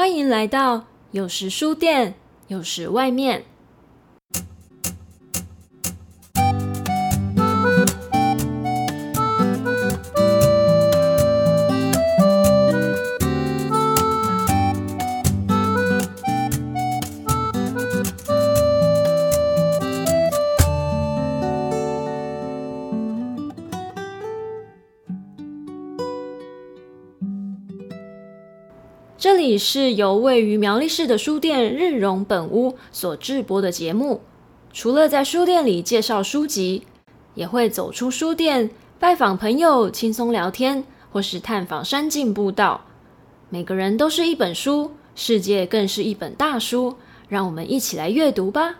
欢迎来到有时书店，有时外面。里是由位于苗栗市的书店日荣本屋所制播的节目。除了在书店里介绍书籍，也会走出书店拜访朋友、轻松聊天，或是探访山径步道。每个人都是一本书，世界更是一本大书。让我们一起来阅读吧。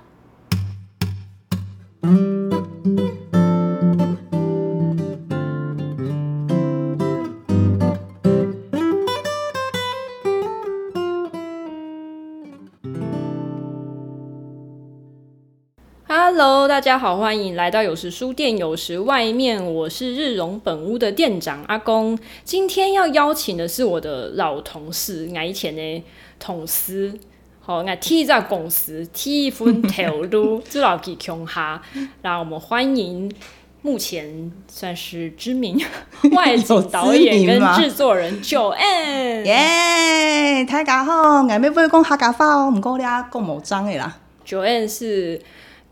大家好，欢迎来到有时书店，有时外面。我是日荣本屋的店长阿公。今天要邀请的是我的老同事，我以前的同事，好，我替在公司替分投入，做老几穷哈。让我们欢迎目前算是知名外景导演跟制作人 Joanne。耶，大家好，我要不会讲客家话哦，唔过你啊讲某章的啦。Joanne 是。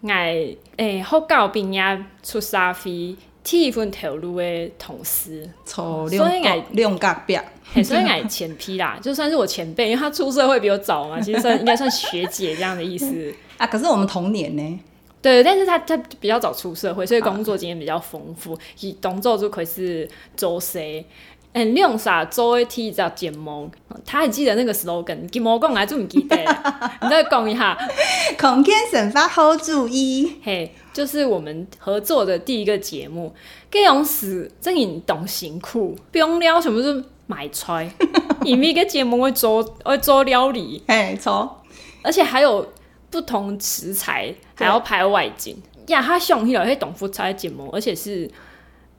爱诶，学校毕业出社会，第一份投入的同事，所以爱两个表，所以爱前批啦，就算是我前辈，因为他出社会比我早嘛，其实算应该算学姐这样的意思 啊。可是我们同年呢，对，但是他他比较早出社会，所以工作经验比较丰富。以动作就可以是周谁。嗯，两啥做一题叫节目，他还记得那个 slogan，节目讲来就唔记得，你再讲一下。空间神发好主意，嘿就是我们合作的第一个节目。这种事真引懂辛苦，不用料全部是买出来，因为个节目会做会做料理，嘿，错，而且还有不同食材，还要拍外景。呀，他上去了那东福菜节目，而且是。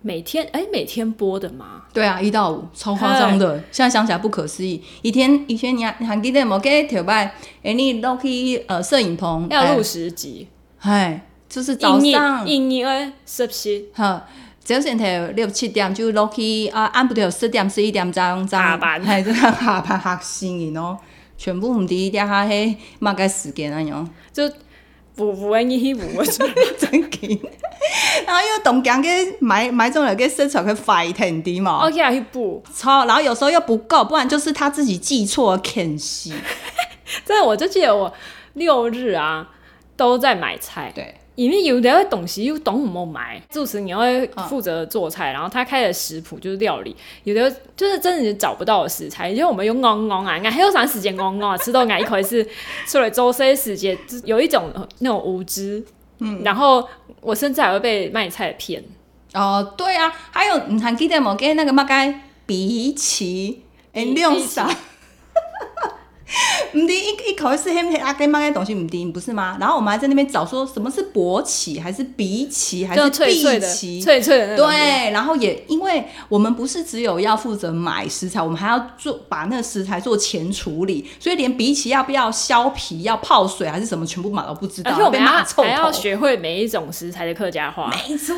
每天哎，每天播的吗？对啊，一到五，超夸张的。现在想起来不可思议。以前以前你还你还记得吗？给条拜，哎，你落去呃摄影棚要录十集，哎，就是早上营业的实习，哈，早上头六七点就落去啊，按不到四点十一点这样下班，哎，这样下班吓死人哦，全部唔滴一点下嘿，马个时间啊样，就。不不愿意去，我 真紧。然后又东讲给买买种了给生产个 fighting 的嘛。OK 啊，去补。超，然后有时候又不够，不然就是他自己记错了 can 西。真的，我就记得我六日啊都在买菜。对。因为有的东西又懂怎么买，主持你会负责做菜，哦、然后他开的食谱就是料理，有的就是真的是找不到的食材，因为我们用昂昂啊，还有啥时间昂昂啊，吃到俺一块是出来周些时间，有一种那种无知，嗯，然后我甚至还会被卖菜骗。哦，对啊，还有你还记得吗？跟那个嘛该比奇，哎，亮啥？唔对，一一口是黑黑阿根妈的东西唔对，不是吗？然后我们还在那边找，说什么是勃起，还是鼻起，还是？脆脆的。对，然后也因为我们不是只有要负责买食材，我们还要做把那个食材做前处理，所以连鼻起要不要削皮，要泡水还是什么，全部买都不知道。而且我们还要，还要学会每一种食材的客家话。没错，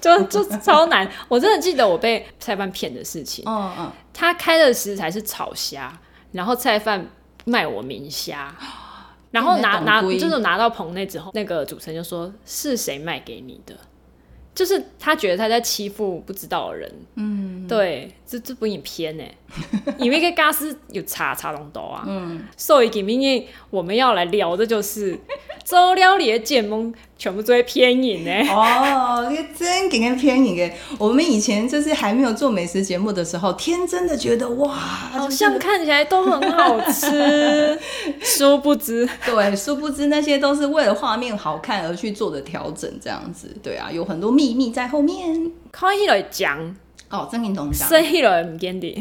就 就超难。我真的记得我被菜贩骗的事情。嗯嗯，他开的食材是炒虾，然后菜贩。卖我明虾，然后拿拿就是拿到棚内之后，那个主持人就说是谁卖给你的？就是他觉得他在欺负不知道的人。嗯，对，这这不影片呢，因为个家私有查查东多啊。嗯，所以今天我们要来聊的就是 周料理的节目。全部做偏影呢？哦，你真给人偏影哎！我们以前就是还没有做美食节目的时候，天真的觉得哇，好像看起来都很好吃，殊不知，对，殊不知那些都是为了画面好看而去做的调整，这样子，对啊，有很多秘密在后面。可以来讲。哦，真挺懂讲，生意了很坚定，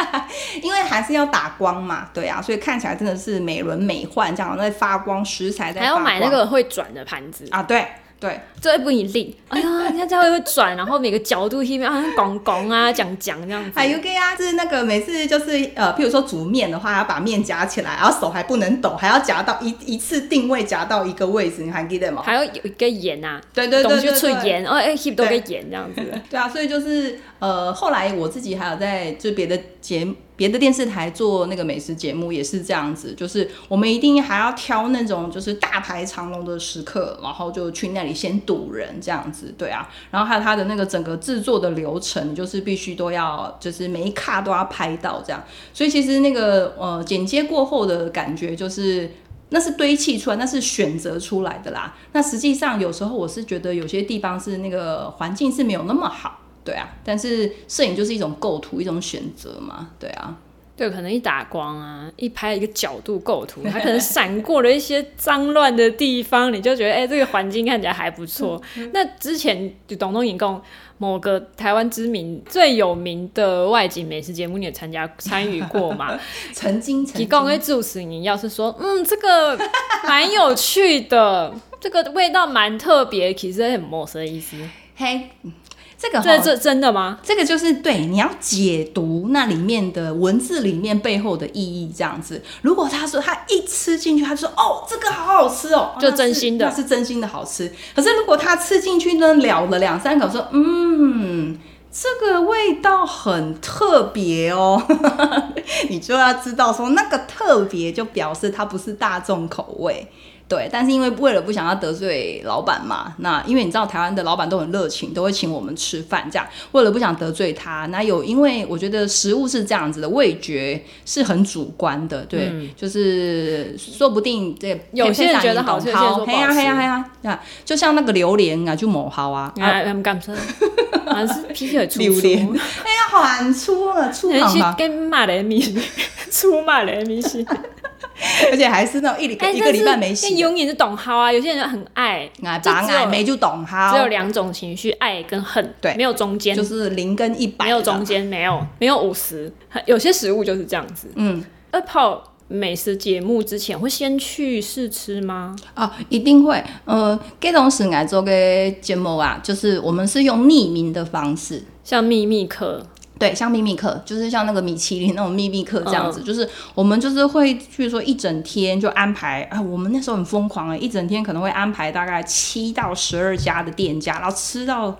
因为还是要打光嘛，对啊，所以看起来真的是美轮美奂，这样在发光，食材在发光，还要买那个会转的盘子。啊，对，对，这一不一定。哎呀，人家这样会转，然后每个角度一边啊，拱拱啊，讲讲这样子。还有个呀，就是那个每次就是呃，譬如说煮面的话，要把面夹起来，然后手还不能抖，还要夹到一一次定位夹到一个位置，你还记得吗？还要有一个盐啊，对对对对，出盐，哦哎，keep 多个盐这样子。对啊，所以就是呃，后来我自己还有在就别的节别的电视台做那个美食节目，也是这样子，就是我们一定还要挑那种就是大排长龙的时刻，然后就去那里先堵人这样子，对啊，然后还有它的那个整个制作的流程，就是必须都要就是每一卡都要拍到这样，所以其实那个呃剪接过后的感觉就是那是堆砌出来，那是选择出来的啦。那实际上有时候我是觉得有些地方是那个环境是没有那么好。对啊，但是摄影就是一种构图，一种选择嘛。对啊，对，可能一打光啊，一拍一个角度构图，它可能闪过了一些脏乱的地方，你就觉得哎、欸，这个环境看起来还不错。那之前就东东影共某个台湾知名最有名的外景美食节目，你也参加参与过吗？曾经，曾经。提供给主持人，要是说，嗯，这个蛮有趣的，这个味道蛮特别，其实很陌生的意思。嘿。这个这这真的吗？这个就是对，你要解读那里面的文字里面背后的意义，这样子。如果他说他一吃进去，他就说哦，这个好好吃哦，就真心的，那是，那是真心的好吃。可是如果他吃进去呢，咬了两三口，说嗯，这个味道很特别哦，你就要知道说那个特别就表示它不是大众口味。对，但是因为为了不想要得罪老板嘛，那因为你知道台湾的老板都很热情，都会请我们吃饭这样。为了不想得罪他，那有因为我觉得食物是这样子的，味觉是很主观的，对，嗯、就是说不定这有些人觉得好吃，有些人说不好吃。嘿呀嘿呀嘿呀，就像那个榴莲啊，就某好啊，啊，他们干什么？好像是皮皮很粗，榴莲，哎呀，很粗啊，粗好吗？跟马来米粗马来米是。而且还是那种一礼一个礼拜没洗，永远是懂好啊。有些人很爱，爱把爱没就懂好，只有两种情绪，爱跟恨，对，没有中间，就是零跟一百，没有中间，没有没有五十。有些食物就是这样子。嗯，二跑美食节目之前会先去试吃吗？啊，一定会。呃，这种是爱做个节目啊，就是我们是用匿名的方式，像秘密客。对，像秘密课，就是像那个米其林那种秘密课这样子，嗯、就是我们就是会，去说一整天就安排啊，我们那时候很疯狂啊，一整天可能会安排大概七到十二家的店家，然后吃到。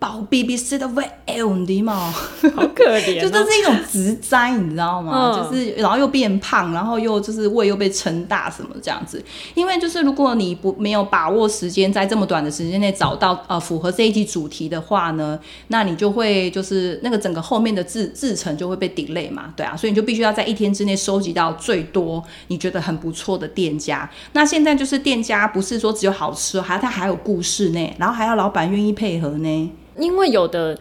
饱 BBC 的胃 L 的嘛，好可怜、喔，就这是一种植灾，你知道吗？嗯、就是然后又变胖，然后又就是胃又被撑大什么这样子。因为就是如果你不没有把握时间，在这么短的时间内找到呃符合这一集主题的话呢，那你就会就是那个整个后面的制制程就会被 delay 嘛，对啊，所以你就必须要在一天之内收集到最多你觉得很不错的店家。那现在就是店家不是说只有好吃，还他还有故事呢，然后还要老板愿意配合呢。因为有的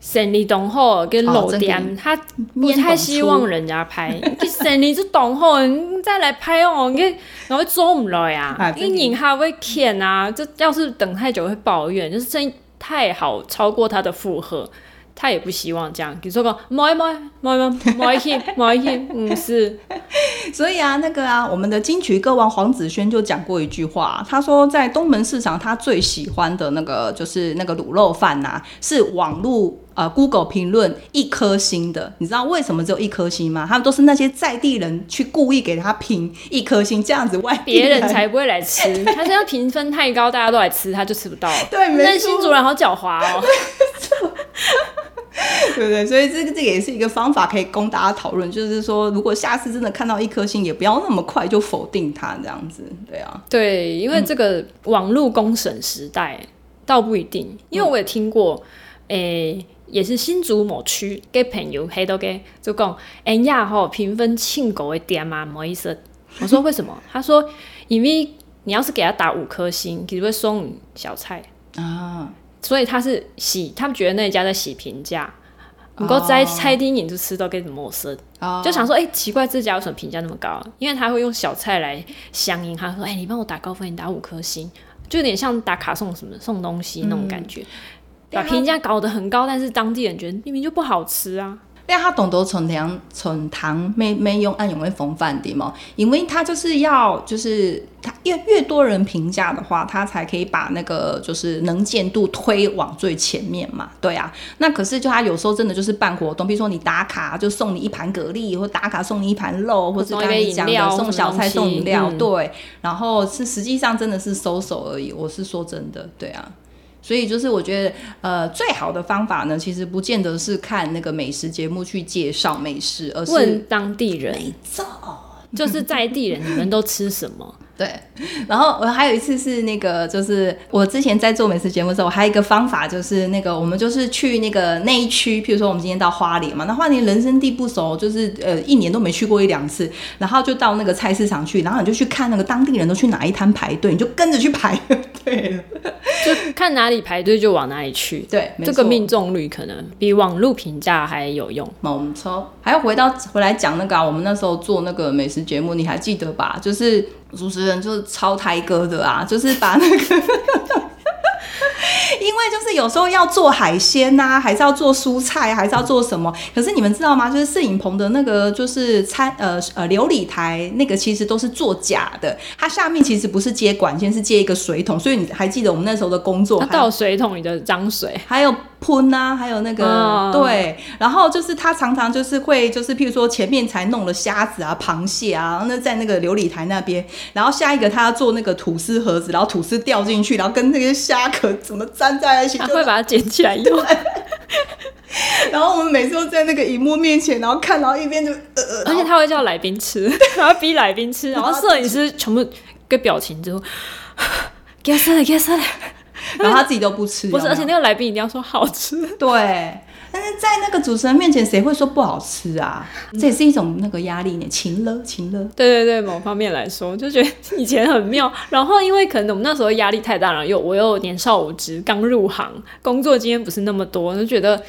生意懂后跟老店，他不太希望人家拍。你生理就懂后，你再来拍哦，你然后做不来啊。你影他会欠啊，这要是等太久会抱怨，就是声音太好，超过他的负荷。他也不希望这样，比如说个买买买买买去买去，嗯是。所以啊，那个啊，我们的金曲歌王黄子轩就讲过一句话，他说在东门市场，他最喜欢的那个就是那个卤肉饭呐、啊，是网络呃 Google 评论一颗星的。你知道为什么只有一颗星吗？他们都是那些在地人去故意给他评一颗星，这样子外别人才不会来吃。他这样评分太高，大家都来吃，他就吃不到。对，没错。新主人好狡猾哦。对不对？所以这个这个也是一个方法，可以供大家讨论。就是说，如果下次真的看到一颗星，也不要那么快就否定它，这样子，对啊。对，因为这个网络公审时代倒不一定，因为我也听过，诶、欸，也是新竹某区给朋友黑都给就讲，哎呀吼，评分庆狗的点嘛，不好意思。我说为什么？他说，因为你要是给他打五颗星，其实会送小菜啊。所以他是洗，他们觉得那一家在洗评价，不过在餐厅你就吃到跟什么陌生，oh. 就想说，哎、欸，奇怪，这家为什么评价那么高？因为他会用小菜来相应，他说，哎、欸，你帮我打高分，你打五颗星，就有点像打卡送什么送东西那种感觉，嗯、把评价搞得很高，但是当地人觉得明明就不好吃啊。但他懂得从良从堂妹妹用暗用会风范的嘛，因为他就是要就是他越越多人评价的话，他才可以把那个就是能见度推往最前面嘛。对啊，那可是就他有时候真的就是办活动，比如说你打卡就送你一盘蛤蜊，或打卡送你一盘肉，或是刚才讲的送小菜送饮料，对，然后是实际上真的是收手而已。我是说真的，对啊。所以就是我觉得，呃，最好的方法呢，其实不见得是看那个美食节目去介绍美食，而是问当地人，没错，就是在地人，你们都吃什么？对，然后我还有一次是那个，就是我之前在做美食节目的时候，我还有一个方法，就是那个我们就是去那个那一区，譬如说我们今天到花莲嘛，那花莲人生地不熟，就是呃一年都没去过一两次，然后就到那个菜市场去，然后你就去看那个当地人都去哪一摊排队，你就跟着去排，对，就看哪里排队就往哪里去，对，这个命中率可能比网络评价还有用。没错，还要回到回来讲那个、啊，我们那时候做那个美食节目，你还记得吧？就是。主持人就是超台哥的啊，就是把那个。因为就是有时候要做海鲜呐、啊，还是要做蔬菜，还是要做什么？可是你们知道吗？就是摄影棚的那个就是餐呃呃琉璃台那个其实都是做假的，它下面其实不是接管线，是接一个水桶。所以你还记得我们那时候的工作？倒水桶里的脏水，还有喷啊，还有那个、对，然后就是他常常就是会就是譬如说前面才弄了虾子啊、螃蟹啊，那在那个琉璃台那边，然后下一个他要做那个吐司盒子，然后吐司掉进去，然后跟那个虾壳怎么粘在一起，他会把它捡起来用。然后我们每次都在那个荧幕面前，然后看，然后一边就呃，而且他会叫来宾吃，然后逼来宾吃，然后摄影师全部个表情之后，给他了，给他了，然后他自己都不吃，不是，而且那个来宾一定要说好吃，对。但是在那个主持人面前，谁会说不好吃啊？这也是一种那个压力呢，情了情了。对对对，某方面来说，就觉得以前很妙。然后因为可能我们那时候压力太大了，又我又年少无知，刚入行，工作经验不是那么多，就觉得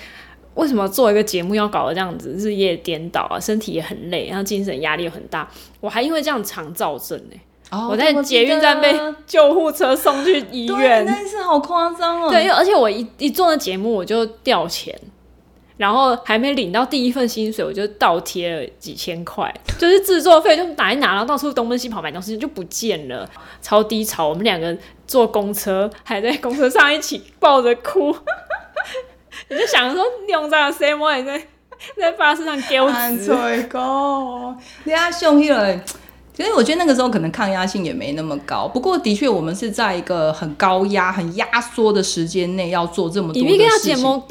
为什么做一个节目要搞得这样子，日夜颠倒啊，身体也很累，然后精神压力又很大。我还因为这样肠躁症呢。哦，我在捷运站被救护车送去医院，那是好夸张哦。对，而且我一一做那节目，我就掉钱。然后还没领到第一份薪水，我就倒贴了几千块，就是制作费就哪一拿，然后到处东奔西跑买东西就不见了，超低潮。我们两个坐公车，还在公车上一起抱着哭，你就想说用这样 C M 在在巴士上丢死，你阿凶起来。其实我觉得那个时候可能抗压性也没那么高，不过的确我们是在一个很高压、很压缩的时间内要做这么多的事情。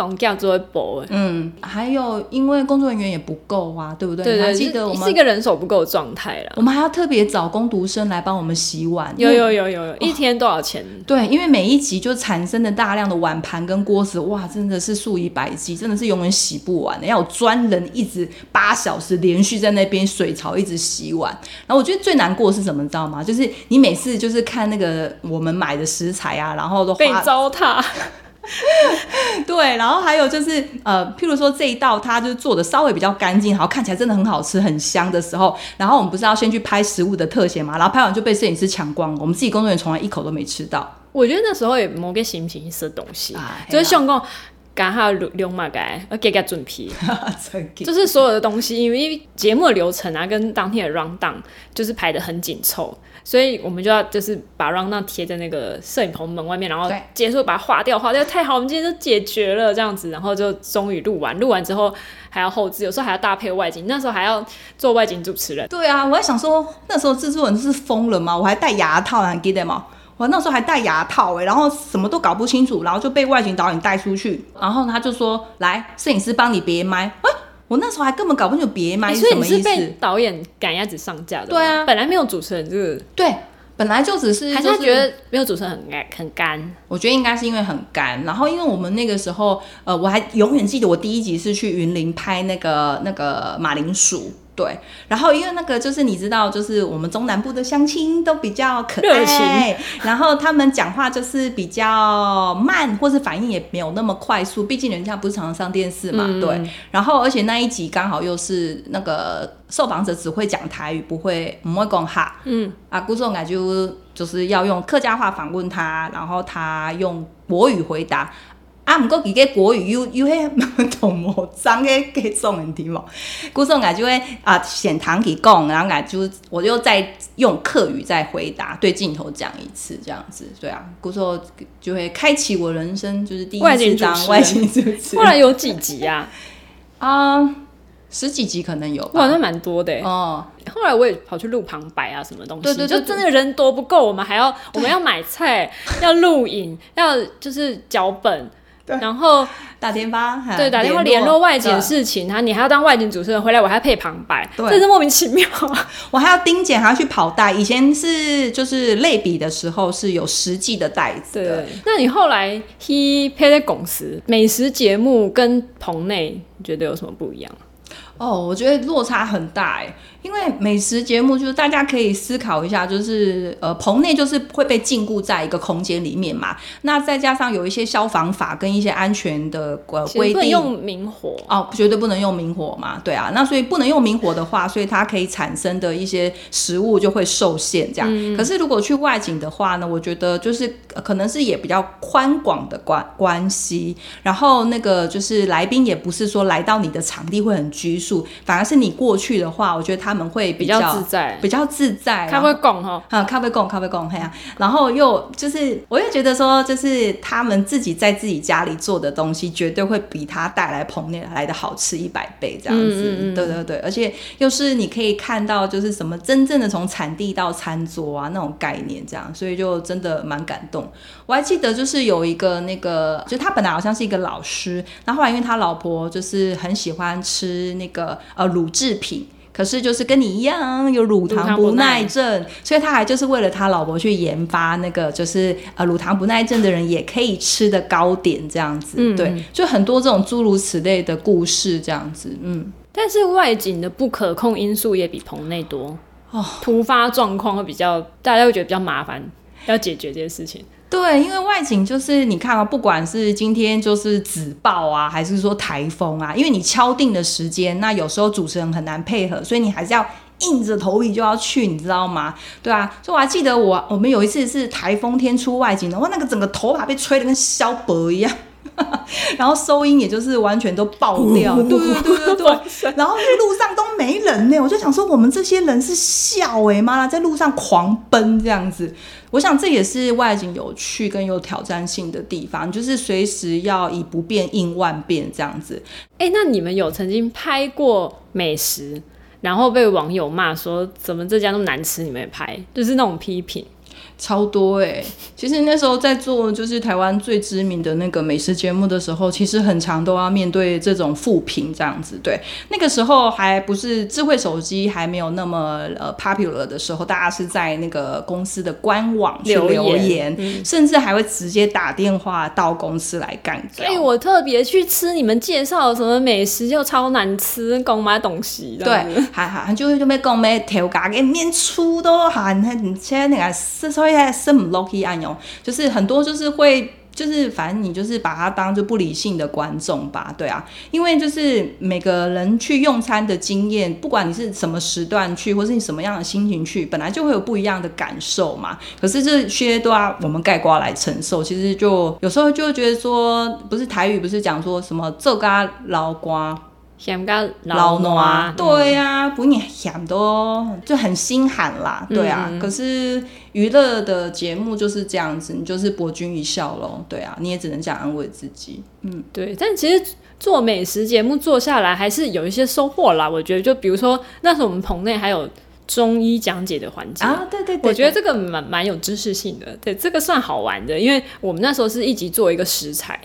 嗯，还有因为工作人员也不够啊，对不对？对，对，对，还记得我们是一个人手不够的状态了。我们还要特别找工读生来帮我们洗碗。有有有有有，一天多少钱？对，因为每一集就产生的大量的碗盘跟锅子，哇，真的是数以百计，真的是永远洗不完的。要有专人一直八小时连续在那边水槽一直洗碗，然后我觉得。最难过的是什么，你知道吗？就是你每次就是看那个我们买的食材啊，然后都被糟蹋。对，然后还有就是呃，譬如说这一道它就是做的稍微比较干净，然后看起来真的很好吃、很香的时候，然后我们不是要先去拍食物的特写嘛？然后拍完就被摄影师抢光，我们自己工作人员从来一口都没吃到。我觉得那时候也没给形形色东西，哎、就是想讲。刚好流流马改，要给个准皮，就是所有的东西，因为节目的流程啊，跟当天的 round down 就是排的很紧凑，所以我们就要就是把 round down 贴在那个摄影棚门外面，然后结束把它划掉，划掉太好，我们今天就解决了这样子，然后就终于录完，录完之后还要后置，有时候还要搭配外景，那时候还要做外景主持人。对啊，我还想说那时候制作人是疯了吗？我还戴牙套，还记得吗？我那时候还戴牙套哎、欸，然后什么都搞不清楚，然后就被外景导演带出去，然后他就说：“来，摄影师帮你别麦。”哎，我那时候还根本搞不清楚别麦是什么意思。所以你是被导演赶鸭子上架的？对啊，本来没有主持人这个。对，本来就只是、就是。还是他觉得没有主持人很干很干？我觉得应该是因为很干。然后因为我们那个时候，呃，我还永远记得我第一集是去云林拍那个那个马铃薯。对，然后因为那个就是你知道，就是我们中南部的乡亲都比较可爱，然后他们讲话就是比较慢，或是反应也没有那么快速，毕竟人家不是常常上电视嘛。嗯、对，然后而且那一集刚好又是那个受访者只会讲台语，不会不会讲哈。嗯，啊，顾仲凯就就是要用客家话访问他，然后他用国语回答。啊，毋过伊个国语有有迄同模章诶给送问题嘛，故说我就会啊显堂去讲，然后个就我就再用客语再回答，对镜头讲一次这样子，对啊，故说就会开启我人生就是第一次当外景主持。后来有几集啊？啊，十几集可能有吧，哇，那蛮多的哦。后来我也跑去录旁白啊，什么东西，对对，就真的人多不够，我们还要我们要买菜，要录影，要就是脚本。然后打电话，对，打电话联络外景事情，他你还要当外景主持人回来，我还要配旁白，对，这是莫名其妙。我还要盯剪，还要去跑带。以前是就是类比的时候是有实际的袋子的。对，那你后来 he 配在公司美食节目跟棚内，你觉得有什么不一样？哦，我觉得落差很大哎。因为美食节目就是大家可以思考一下，就是呃棚内就是会被禁锢在一个空间里面嘛，那再加上有一些消防法跟一些安全的呃规定，不能用明火哦，绝对不能用明火嘛，对啊，那所以不能用明火的话，所以它可以产生的一些食物就会受限这样。嗯、可是如果去外景的话呢，我觉得就是、呃、可能是也比较宽广的关关系，然后那个就是来宾也不是说来到你的场地会很拘束，反而是你过去的话，我觉得他。他们会比较，自在，比较自在。咖啡讲哈，啊，咖啡讲，咖啡讲，嘿呀。然后又就是，我又觉得说，就是他们自己在自己家里做的东西，绝对会比他带来棚内来的好吃一百倍这样子。嗯嗯嗯对对对，而且又是你可以看到，就是什么真正的从产地到餐桌啊那种概念这样，所以就真的蛮感动。我还记得就是有一个那个，就他本来好像是一个老师，然后后来因为他老婆就是很喜欢吃那个呃乳制品。可是就是跟你一样有乳糖不耐症，所以他还就是为了他老婆去研发那个就是呃乳糖不耐症的人也可以吃的糕点这样子，嗯、对，就很多这种诸如此类的故事这样子，嗯。但是外景的不可控因素也比棚内多哦，突发状况会比较大家会觉得比较麻烦，要解决这件事情。对，因为外景就是你看啊，不管是今天就是紫暴啊，还是说台风啊，因为你敲定的时间，那有时候主持人很难配合，所以你还是要硬着头皮就要去，你知道吗？对啊，所以我还记得我我们有一次是台风天出外景的哇，那个整个头发被吹得跟削薄一样。然后收音也就是完全都爆掉，对对对对对。然后路上都没人呢，我就想说我们这些人是笑哎妈啦，在路上狂奔这样子。我想这也是外景有趣跟有挑战性的地方，就是随时要以不变应万变这样子。哎、欸，那你们有曾经拍过美食，然后被网友骂说怎么这家那么难吃，你们也拍，就是那种批评。超多哎、欸！其实那时候在做就是台湾最知名的那个美食节目的时候，其实很常都要面对这种负评这样子。对，那个时候还不是智慧手机还没有那么呃 popular 的时候，大家是在那个公司的官网去留言，留言嗯、甚至还会直接打电话到公司来干。所以我特别去吃你们介绍什么美食，就超难吃，讲买东西。对，还还就就没讲咩调价给面出都很很切那个是说。是很 lucky 按钮，就是很多就是会，就是反正你就是把它当做不理性的观众吧，对啊，因为就是每个人去用餐的经验，不管你是什么时段去，或是你什么样的心情去，本来就会有不一样的感受嘛。可是这些都要我们盖瓜来承受，其实就有时候就觉得说，不是台语不是讲说什么做咖捞瓜。咸咖老暖，对呀、啊，不你咸多就很心寒啦，对啊。嗯、可是娱乐的节目就是这样子，你就是博君一笑喽，对啊，你也只能这样安慰自己。嗯，对。但其实做美食节目做下来，还是有一些收获啦。我觉得，就比如说那时候我们棚内还有中医讲解的环节啊，对对对，我觉得这个蛮蛮有知识性的，对，这个算好玩的，因为我们那时候是一集做一个食材。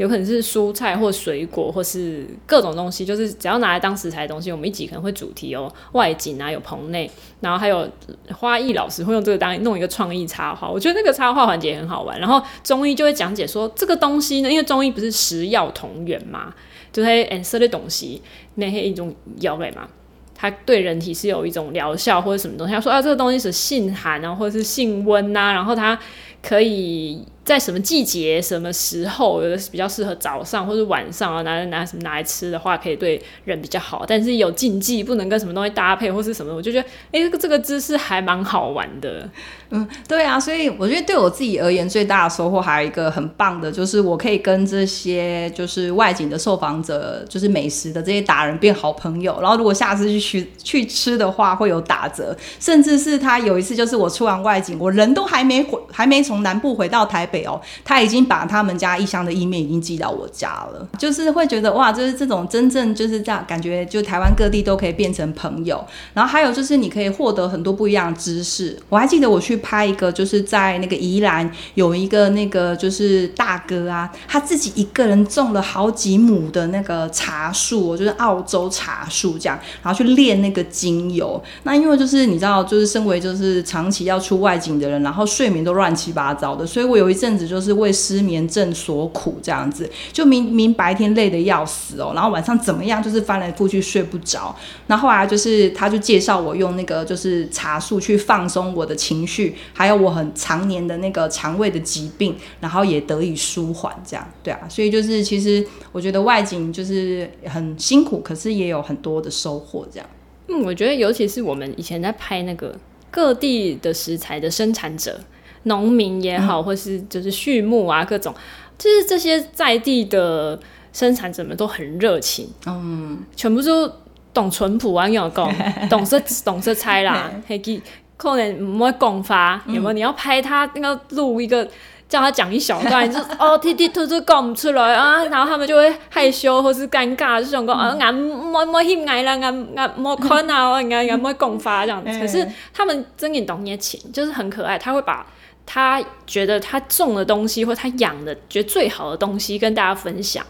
有可能是蔬菜或水果，或是各种东西，就是只要拿来当食材的东西，我们一集可能会主题哦，外景啊，有棚内，然后还有花艺老师会用这个当弄一个创意插画，我觉得那个插画环节很好玩。然后中医就会讲解说这个东西呢，因为中医不是食药同源嘛，就是颜色的东西，那些一种药类嘛，它对人体是有一种疗效或者什么东西。他说啊，这个东西是性寒啊，或者是性温呐，然后它可以。在什么季节、什么时候，有的比较适合早上或者晚上啊，拿来拿什么拿来吃的话，可以对人比较好。但是有禁忌，不能跟什么东西搭配或是什么，我就觉得，哎，这个这个姿势还蛮好玩的。嗯，对啊，所以我觉得对我自己而言，最大的收获还有一个很棒的，就是我可以跟这些就是外景的受访者，就是美食的这些达人变好朋友。然后如果下次去去去吃的话，会有打折，甚至是他有一次就是我出完外景，我人都还没回，还没从南部回到台北哦，他已经把他们家一箱的意面已经寄到我家了。就是会觉得哇，就是这种真正就是这样感觉，就台湾各地都可以变成朋友。然后还有就是你可以获得很多不一样的知识。我还记得我去。拍一个就是在那个宜兰有一个那个就是大哥啊，他自己一个人种了好几亩的那个茶树，就是澳洲茶树这样，然后去炼那个精油。那因为就是你知道，就是身为就是长期要出外景的人，然后睡眠都乱七八糟的，所以我有一阵子就是为失眠症所苦这样子，就明明白天累得要死哦，然后晚上怎么样就是翻来覆去睡不着。那后来就是他就介绍我用那个就是茶树去放松我的情绪。还有我很常年的那个肠胃的疾病，然后也得以舒缓，这样对啊，所以就是其实我觉得外景就是很辛苦，可是也有很多的收获，这样。嗯，我觉得尤其是我们以前在拍那个各地的食材的生产者，农民也好，嗯、或是就是畜牧啊，各种，就是这些在地的生产者们都很热情，嗯，全部都懂淳朴啊，有讲懂色懂色猜啦，嘿记。可能唔会讲发，有没有？你要拍他，那个录一个，叫他讲一小段，就哦，踢踢突突讲不出来啊，然后他们就会害羞或是尴尬，就想讲啊，俺冇冇翕爱啦，俺俺冇看啊，俺俺冇讲发这样子。可是他们真的懂你的情，就是很可爱。他会把他觉得他种的东西或他养的觉得最好的东西跟大家分享，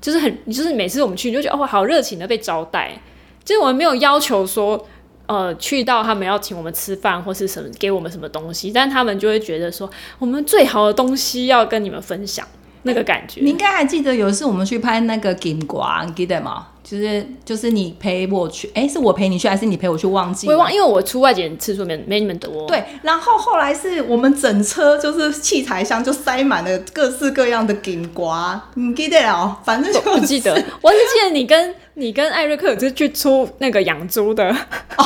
就是很，就是每次我们去你就觉得哦，好热情的被招待。就是我们没有要求说。呃，去到他们要请我们吃饭或是什么，给我们什么东西，但他们就会觉得说，我们最好的东西要跟你们分享，那个感觉。你应该还记得有一次我们去拍那个金瓜，你记得吗？就是就是你陪我去，哎、欸，是我陪你去还是你陪我去？忘记，我忘，因为我出外景次数没没你们多。对，然后后来是我们整车就是器材箱就塞满了各式各样的金瓜，你记得哦？反正就不记得，我是记得你跟你跟艾瑞克就去出那个养猪的 哦。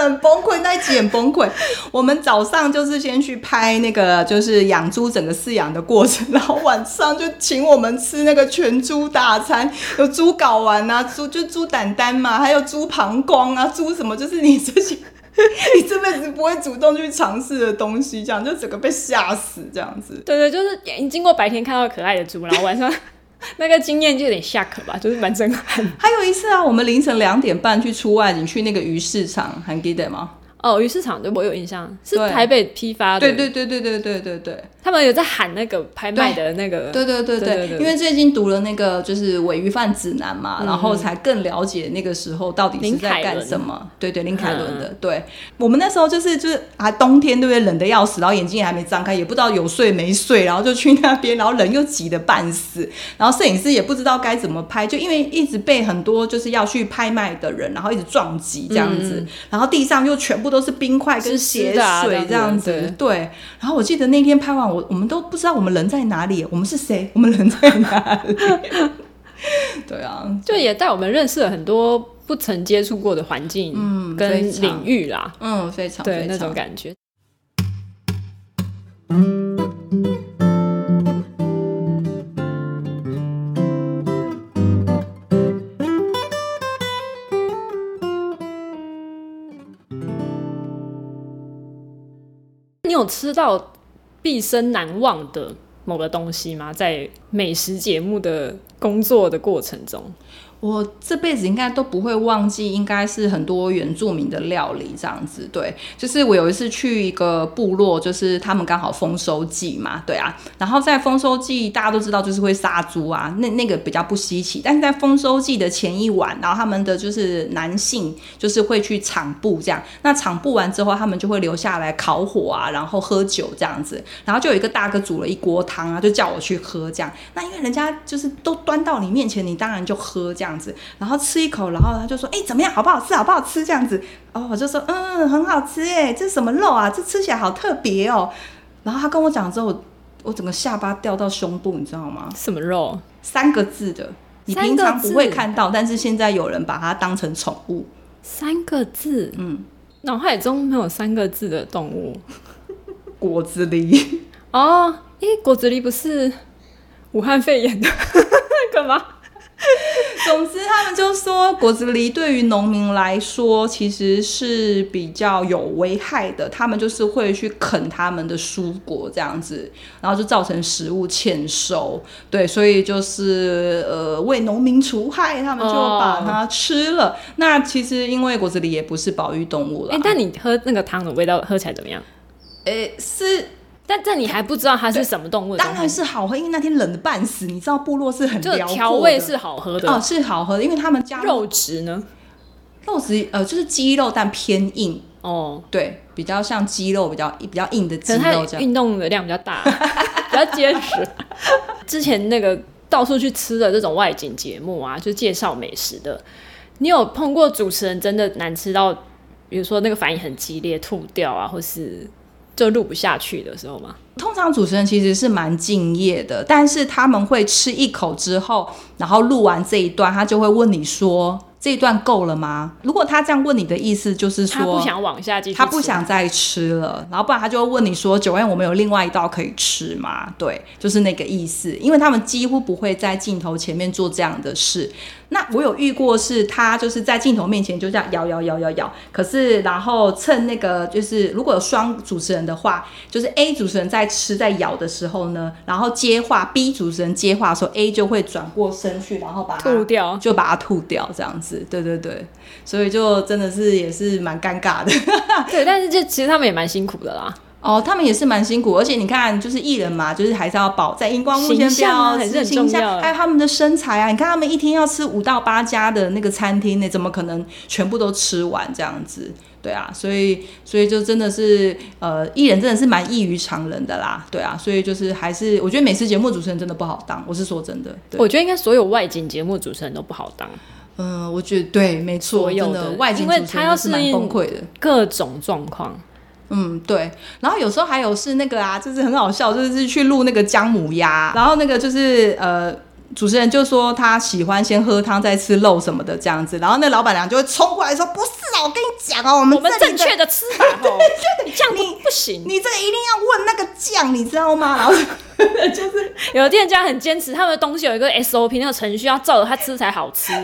很崩溃，那一集很崩溃。我们早上就是先去拍那个，就是养猪整个饲养的过程，然后晚上就请我们吃那个全猪大餐，有猪睾丸啊，猪就猪胆丹嘛，还有猪膀胱啊，猪什么，就是你这些 你这辈子不会主动去尝试的东西，这样就整个被吓死这样子。对对，就是你经过白天看到可爱的猪，然后晚上。那个经验就有点吓客吧，就是蛮震撼。还有一次啊，我们凌晨两点半去出外景，去那个鱼市场，还记得吗？哦，鱼市场对我有印象，是台北批发的。对对对对对对对。对。他们有在喊那个拍卖的那个，对对对对，因为最近读了那个就是尾鱼贩指南嘛，嗯，然后才更了解那个时候到底是在干什么。对对，林凯伦的，嗯，对，我们那时候就是就是啊，冬天对不对？冷的要死，然后眼睛也还没张开，也不知道有睡没睡，然后就去那边，然后人又挤得半死，然后摄影师也不知道该怎么拍，就因为一直被很多就是要去拍卖的人，然后一直撞击这样子，嗯，然后地上又全部都是冰块跟血水这样子，对，对。然后我记得那天拍完。我我们都不知道我们人在哪里，我们是谁？我们人在哪里？对啊，就也带我们认识了很多不曾接触过的环境，嗯，跟领域啦，嗯，非常对非常那种感觉。吃到毕生难忘的某个东西吗？在美食节目的工作的过程中。我这辈子应该都不会忘记，应该是很多原住民的料理这样子。对，就是我有一次去一个部落，就是他们刚好丰收季嘛，对啊。然后在丰收季，大家都知道就是会杀猪啊，那那个比较不稀奇。但是在丰收季的前一晚，然后他们的就是男性就是会去场布这样。那场布完之后，他们就会留下来烤火啊，然后喝酒这样子。然后就有一个大哥煮了一锅汤啊，就叫我去喝这样。那因为人家就是都端到你面前，你当然就喝这样。样子，然后吃一口，然后他就说：“哎、欸，怎么样？好不好吃？好不好吃？”这样子，哦，我就说：“嗯，很好吃哎，这是什么肉啊？这吃起来好特别哦。”然后他跟我讲之后，我，我整个下巴掉到胸部，你知道吗？什么肉？三个字的，你平常不会看到，但是现在有人把它当成宠物。三个字，嗯，脑海中没有三个字的动物。果子狸哦，哎，果子狸不是武汉肺炎的 干嘛？总之，他们就说果子狸对于农民来说其实是比较有危害的，他们就是会去啃他们的蔬果这样子，然后就造成食物欠收。对，所以就是呃为农民除害，他们就把它吃了。哦、那其实因为果子狸也不是保育动物了。哎，但你喝那个汤的味道喝起来怎么样？哎，是。但这你还不知道它是什么动物的？当然是好喝，因为那天冷的半死。你知道部落是很辽阔，调味是好喝的哦，是好喝的，因为他们加肉质呢，肉质呃就是鸡肉，但偏硬哦，对，比较像鸡肉，比较比较硬的鸡肉这样。运动的量比较大，比较结实。之前那个到处去吃的这种外景节目啊，就介绍美食的，你有碰过主持人真的难吃到，比如说那个反应很激烈，吐掉啊，或是？就录不下去的时候吗？通常主持人其实是蛮敬业的，但是他们会吃一口之后，然后录完这一段，他就会问你说：“这一段够了吗？”如果他这样问你的意思就是说他不想往下继续，他不想再吃了，然后不然他就会问你说九万我们有另外一道可以吃吗？”对，就是那个意思，因为他们几乎不会在镜头前面做这样的事。那我有遇过，是他就是在镜头面前就这样摇摇摇摇摇，可是然后趁那个就是如果有双主持人的话，就是 A 主持人在吃在咬的时候呢，然后接话 B 主持人接话的时候，A 就会转过身去，然后把它吐掉，就把它吐掉这样子。对对对，所以就真的是也是蛮尴尬的。对，但是这其实他们也蛮辛苦的啦。哦，他们也是蛮辛苦，而且你看，就是艺人嘛，就是还是要保在荧光幕前标，还是很重要。还有他们的身材啊，你看他们一天要吃五到八家的那个餐厅，那怎么可能全部都吃完这样子？对啊，所以所以就真的是呃，艺人真的是蛮异于常人的啦。对啊，所以就是还是我觉得美食节目主持人真的不好当，我是说真的。对，我觉得应该所有外景节目主持人都不好当。嗯，我觉得对，没错，所有的外景主持人是蛮崩溃的，各种状况。嗯，对，然后有时候还有是那个啊，就是很好笑，就是去录那个姜母鸭，然后那个就是呃，主持人就说他喜欢先喝汤再吃肉什么的这样子，然后那老板娘就会冲过来说：“不是啊，我跟你讲哦，我们我们正确的吃法哦，你，这样你不行，你这个一定要问那个酱，你知道吗？”然后 就是有的店家很坚持，他们的东西有一个 SOP 那个程序要照着他吃才好吃。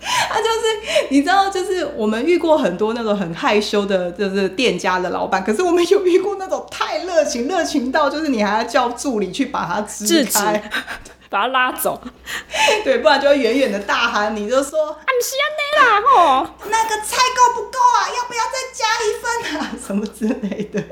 他就是，你知道，就是我们遇过很多那种很害羞的，就是店家的老板。可是我们有遇过那种太热情，热情到就是你还要叫助理去把他支开。把他拉走，对，不然就会远远的大喊，你就说啊，不是安内啦吼，那个菜够不够啊？要不要再加一份啊？什么之类的，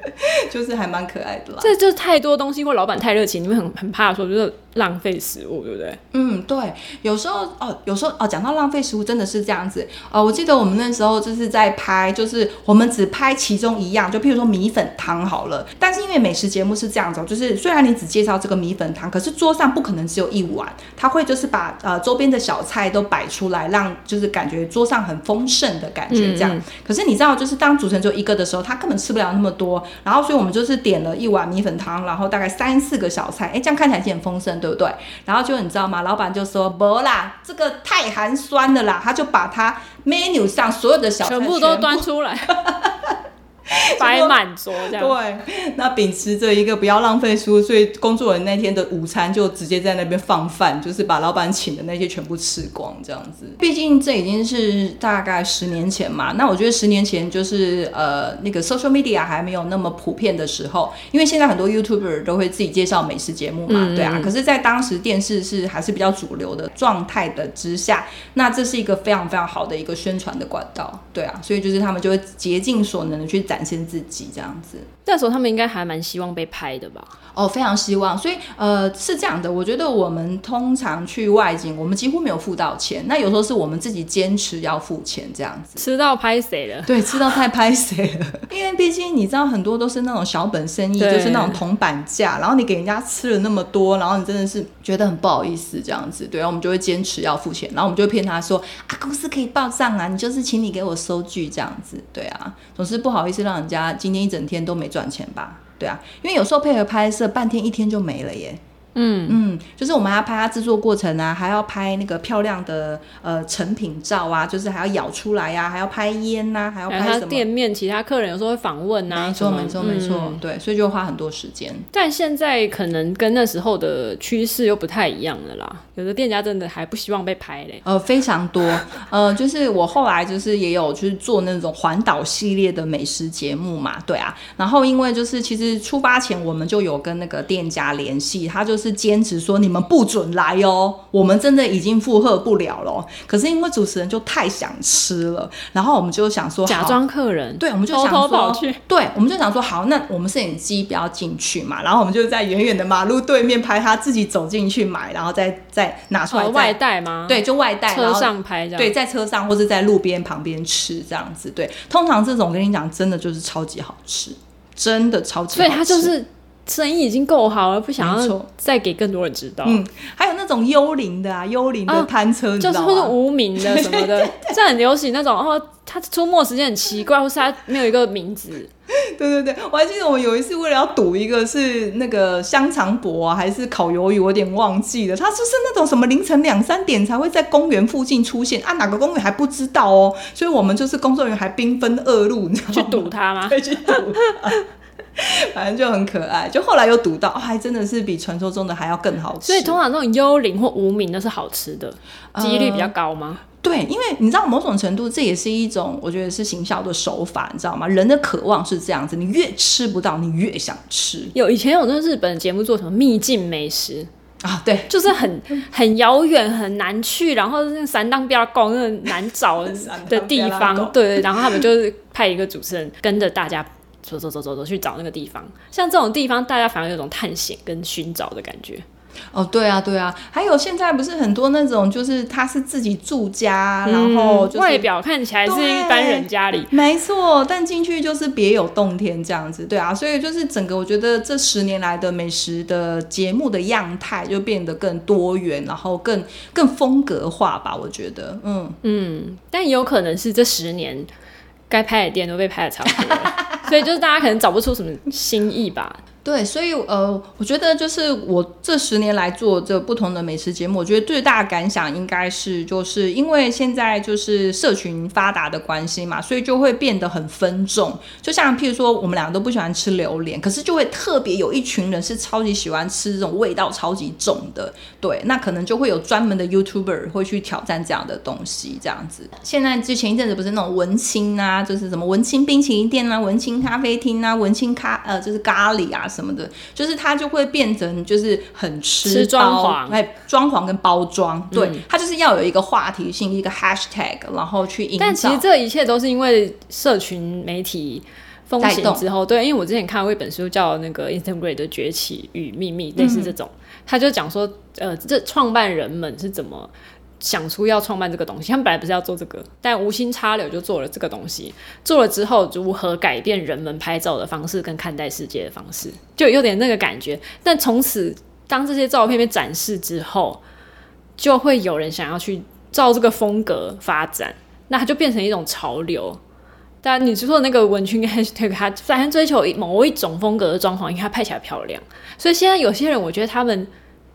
就是还蛮可爱的啦。这就太多东西，或老板太热情，你们很很怕说就是浪费食物，对不对？嗯，对。有时候哦，有时候哦，讲到浪费食物，真的是这样子。哦，我记得我们那时候就是在拍，就是我们只拍其中一样，就譬如说米粉汤好了。但是因为美食节目是这样子，就是虽然你只介绍这个米粉汤，可是桌上不可能只有一碗，他会就是把呃周边的小菜都摆出来，让就是感觉桌上很丰盛的感觉这样。嗯嗯。可是你知道，就是当主持人只有一个的时候，他根本吃不了那么多。然后所以我们就是点了一碗米粉汤，然后大概三四个小菜，哎，这样看起来是很丰盛，对不对？然后就你知道吗？老板就说不啦，这个太寒酸了啦，他就把他 menu 上所有的小菜全部都端出来。摆满桌这样。对，那秉持着一个不要浪费书，所以工作人员那天的午餐就直接在那边放饭，就是把老板请的那些全部吃光这样子。毕竟这已经是大概十年前嘛，那我觉得十年前就是呃那个 social media 还没有那么普遍的时候，因为现在很多 YouTuber 都会自己介绍美食节目嘛，嗯、对啊。可是，在当时电视是还是比较主流的状态的之下，那这是一个非常非常好的一个宣传的管道，对啊。所以就是他们就会竭尽所能的去展。展现自己这样子。那时候他们应该还蛮希望被拍的吧？哦，非常希望。所以呃是这样的，我觉得我们通常去外景，我们几乎没有付到钱。那有时候是我们自己坚持要付钱这样子。吃到拍谁了？对，吃到太拍谁了。因为毕竟你知道，很多都是那种小本生意，就是那种铜板价，然后你给人家吃了那么多，然后你真的是觉得很不好意思这样子。对，然后我们就会坚持要付钱，然后我们就会骗他说啊，公司可以报账啊，你就是请你给我收据这样子。对啊，总是不好意思让人家今天一整天都没赚赚钱吧。对啊，因为有时候配合拍摄，半天一天就没了耶。嗯嗯，就是我们还要拍它制作过程啊，还要拍那个漂亮的呃成品照啊，就是还要咬出来呀、啊，还要拍烟呐、啊，还要拍什么店面其他客人有时候会访问呐、啊，没错没错没错，对，所以就花很多时间。但现在可能跟那时候的趋势又不太一样了啦，有的店家真的还不希望被拍嘞。呃，非常多，呃，就是我后来就是也有去做那种环岛系列的美食节目嘛，对啊，然后因为就是其实出发前我们就有跟那个店家联系，他就是。是坚持说你们不准来哦，我们真的已经负荷不了了。可是因为主持人就太想吃了，然后我们就想说假装客人，对，我们就想说偷偷跑去，对，我们就想说好，那我们摄影机不要进去嘛，然后我们就在远远的马路对面拍他自己走进去买，然后再再拿出来、哦、外带吗？对，就外带，车上拍这样，对，在车上或者在路边旁边吃这样子。对，通常这种跟你讲，真的就是超级好吃，真的超级好吃，所以他就是。生意已经够好了，不想要再给更多人知道。嗯，还有那种幽灵的啊，幽灵的摊车，啊、就是无名的什么的，这很流行那种。哦，他出没时间很奇怪，或是他没有一个名字。对对对，我还记得我有一次为了要赌一个是那个香肠博啊，还是烤鱿鱼，我有点忘记了。他就是那种什么凌晨两三点才会在公园附近出现啊，哪个公园还不知道哦。所以我们就是工作人员还兵分二路，你知道吗？去赌他吗？去赌他。反正就很可爱，就后来又读到，还真的是比传说中的还要更好吃。所以通常那种幽灵或无名的是好吃的，几率比较高吗？呃，对，因为你知道某种程度这也是一种，我觉得是行销的手法，你知道吗？人的渴望是这样子，你越吃不到，你越想吃。有以前有那日本节目做什么秘境美食啊？对，就是很 很遥远很难去，然后那个三当标高那个难找的 地方，对对，然后他们就是派一个主持人跟着大家。走走走走走去找那个地方，像这种地方，大家反而有种探险跟寻找的感觉。哦，对啊，对啊，还有现在不是很多那种，就是他是自己住家，嗯、然后、就是、外表看起来是一般人家里，没错，但进去就是别有洞天这样子，对啊，所以就是整个我觉得这十年来的美食的节目的样态就变得更多元，然后更更风格化吧，我觉得，嗯。嗯，但也有可能是这十年该拍的店都被拍的差不多了。所以就是大家可能找不出什么新意吧。对，所以呃，我觉得就是我这十年来做这不同的美食节目，我觉得最大的感想应该是，就是因为现在就是社群发达的关系嘛，所以就会变得很分众。就像譬如说，我们两个都不喜欢吃榴莲，可是就会特别有一群人是超级喜欢吃这种味道超级重的。对，那可能就会有专门的 YouTuber 会去挑战这样的东西，这样子。现在之前一阵子不是那种文青啊，就是什么文青冰淇淋店啊、文青咖啡厅啊、文青咖呃，就是咖喱啊。什么的，就是它就会变成就是很吃，装潢，哎，装潢跟包装，对，嗯、它就是要有一个话题性，一个 hashtag，然后去营造。但其实这一切都是因为社群媒体风行之后，对，因为我之前看过一本书叫那个 Instagram 的崛起与秘密，类似这种，嗯、他就讲说，呃，这创办人们是怎么。想出要创办这个东西，他们本来不是要做这个，但无心插柳就做了这个东西。做了之后，如何改变人们拍照的方式跟看待世界的方式，就有点那个感觉。但从此，当这些照片被展示之后，就会有人想要去照这个风格发展，那它就变成一种潮流。但你说的那个文青 hashtag，他反正追求某一种风格的装潢，因为它拍起来漂亮。所以现在有些人，我觉得他们。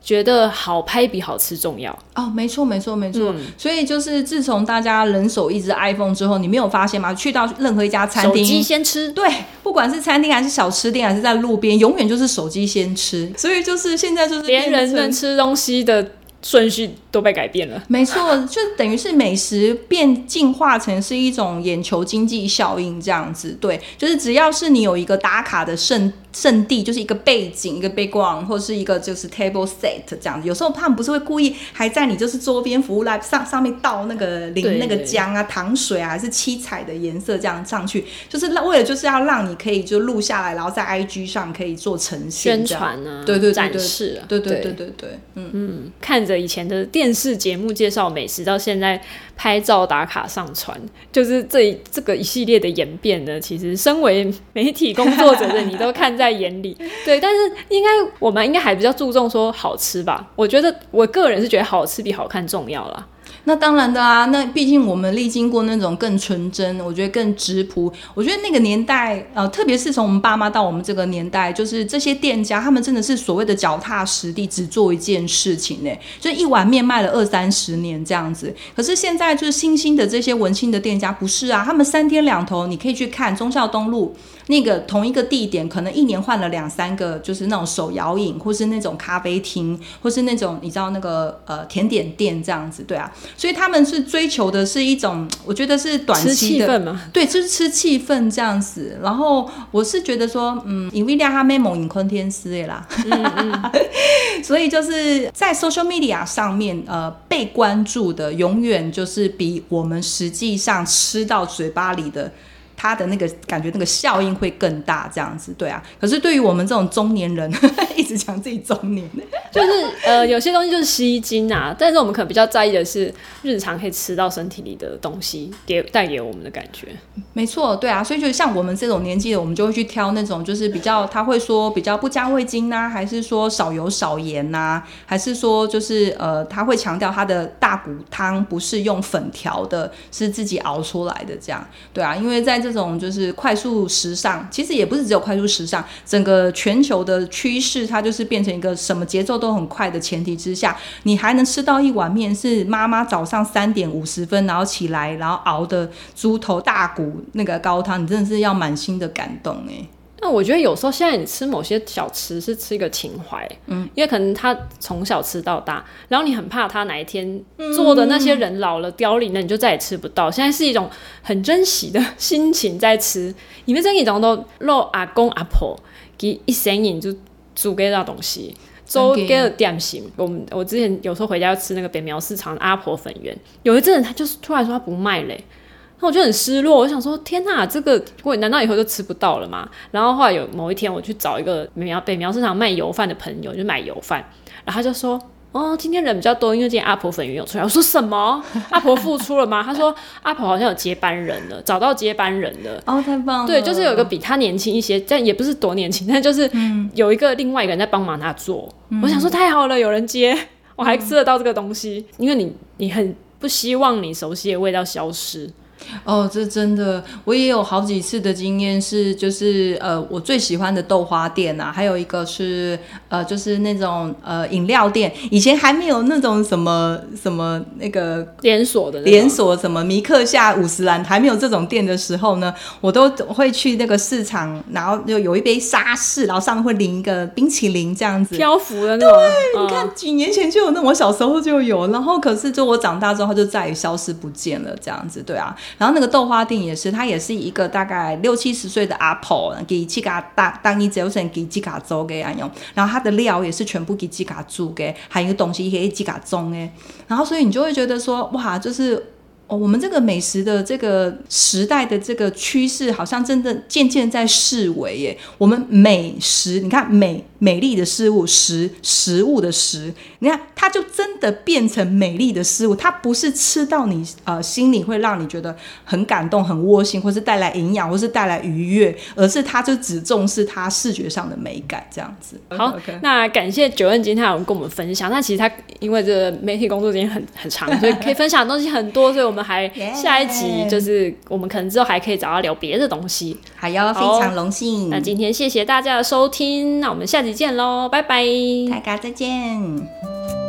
觉得好拍比好吃重要哦，没错没错没错，嗯、所以就是自从大家人手一只 iPhone 之后，你没有发现吗？去到任何一家餐厅，手机先吃，对，不管是餐厅还是小吃店，还是在路边，永远就是手机先吃。所以就是现在就是连人能吃东西的顺序都被改变了。没错，就等于是美食变进化成是一种眼球经济效应这样子。对，就是只要是你有一个打卡的圣圣地，就是一个背景，一个 background，或是一个就是 table set 这样子。有时候他们不是会故意还在你就是桌边服务来上上面倒那个淋那个浆啊、糖水啊，还是七彩的颜色这样上去，就是为了就是要让你可以就录下来，然后在 IG 上可以做呈现宣传啊，对对对，对，展示啊，对对对对对，嗯嗯，看着以前的电视节目介绍美食，到现在拍照打卡上传，就是这这个一系列的演变呢，其实身为媒体工作者的你都看在眼里，对，但是应该我们应该还比较注重说好吃吧？我觉得我个人是觉得好吃比好看重要啦。那当然的啊，那毕竟我们历经过那种更纯真，我觉得更质朴。我觉得那个年代，呃，特别是从我们爸妈到我们这个年代，就是这些店家，他们真的是所谓的脚踏实地，只做一件事情呢，就一碗面卖了二三十年这样子。可是现在就是新兴的这些文青的店家，不是啊，他们三天两头，你可以去看忠孝东路。那个同一个地点，可能一年换了两三个，就是那种手摇饮，或是那种咖啡厅，或是那种你知道那个呃甜点店这样子，对啊，所以他们是追求的是一种，我觉得是短期的，对，就是吃气氛这样子。然后我是觉得说，嗯，因为他没蒙饮昆天丝啦，嗯嗯 所以就是在 social media 上面，呃，被关注的永远就是比我们实际上吃到嘴巴里的。他的那个感觉，那个效应会更大，这样子，对啊。可是对于我们这种中年人，一直讲自己中年，就是呃，有些东西就是吸睛啊。但是我们可能比较在意的是日常可以吃到身体里的东西，给带给我们的感觉。没错，对啊。所以就像我们这种年纪的，我们就会去挑那种就是比较，他会说比较不加味精呐、啊，还是说少油少盐呐、啊，还是说就是呃，他会强调他的大骨汤不是用粉调的，是自己熬出来的，这样，对啊。因为在这这这种就是快速时尚，其实也不是只有快速时尚，整个全球的趋势，它就是变成一个什么节奏都很快的前提之下，你还能吃到一碗面，是妈妈早上三点五十分然后起来，然后熬的猪头大骨那个高汤，你真的是要满心的感动哎。那我觉得有时候现在你吃某些小吃是吃一个情怀，嗯，因为可能他从小吃到大，然后你很怕他哪一天做的那些人老了凋零了，你就再也吃不到。现在是一种很珍惜的 心情在吃，因为这一种都肉阿公阿婆给一生饮就煮给那东西，做给了点心。我们我之前有时候回家要吃那个北苗市场的阿婆粉圆，有一阵他就是突然说他不卖嘞。我就很失落，我想说天哪，这个我难道以后就吃不到了吗？然后后来有某一天，我去找一个北苗北苗市场卖油饭的朋友，就买油饭，然后他就说：“哦，今天人比较多，因为今天阿婆粉圆有出来。”我说：“什么？阿婆复出了吗？”他说：“阿婆好像有接班人了，找到接班人了。”哦，太棒了！对，就是有一个比他年轻一些，但也不是多年轻，但就是有一个另外一个人在帮忙他做。嗯、我想说太好了，有人接，我还吃得到这个东西，嗯、因为你你很不希望你熟悉的味道消失。哦，这真的，我也有好几次的经验是，就是呃，我最喜欢的豆花店啊，还有一个是呃，就是那种呃饮料店，以前还没有那种什么什么那个连锁的连锁什么米克夏五十兰还没有这种店的时候呢，我都会去那个市场，然后就有一杯沙士，然后上面会淋一个冰淇淋这样子，漂浮的那种。对，你看几年前就有那，我小时候就有，然后可是就我长大之后，它就再也消失不见了，这样子，对啊。然后那个豆花店也是，他也是一个大概六七十岁的阿婆，给自家当当一早晨给自家做给安用，然后他的料也是全部给自家煮给，还有东西可以自家种诶，然后所以你就会觉得说，哇，就是。哦，我们这个美食的这个时代的这个趋势，好像真的渐渐在式微耶。我们美食，你看美美丽的事物，食食物的食，你看它就真的变成美丽的事物。它不是吃到你呃心里会让你觉得很感动、很窝心，或是带来营养，或是带来愉悦，而是它就只重视它视觉上的美感这样子。好，okay. 那感谢 Joanne 今天有跟我们分享。那其实他因为这个媒体工作时间很很长，所以可以分享的东西很多，所以我们。我们还下一集就是我们可能之后还可以找他聊别的东西，好哟，非常荣幸。那今天谢谢大家的收听，那我们下集见喽，拜拜，大家再见。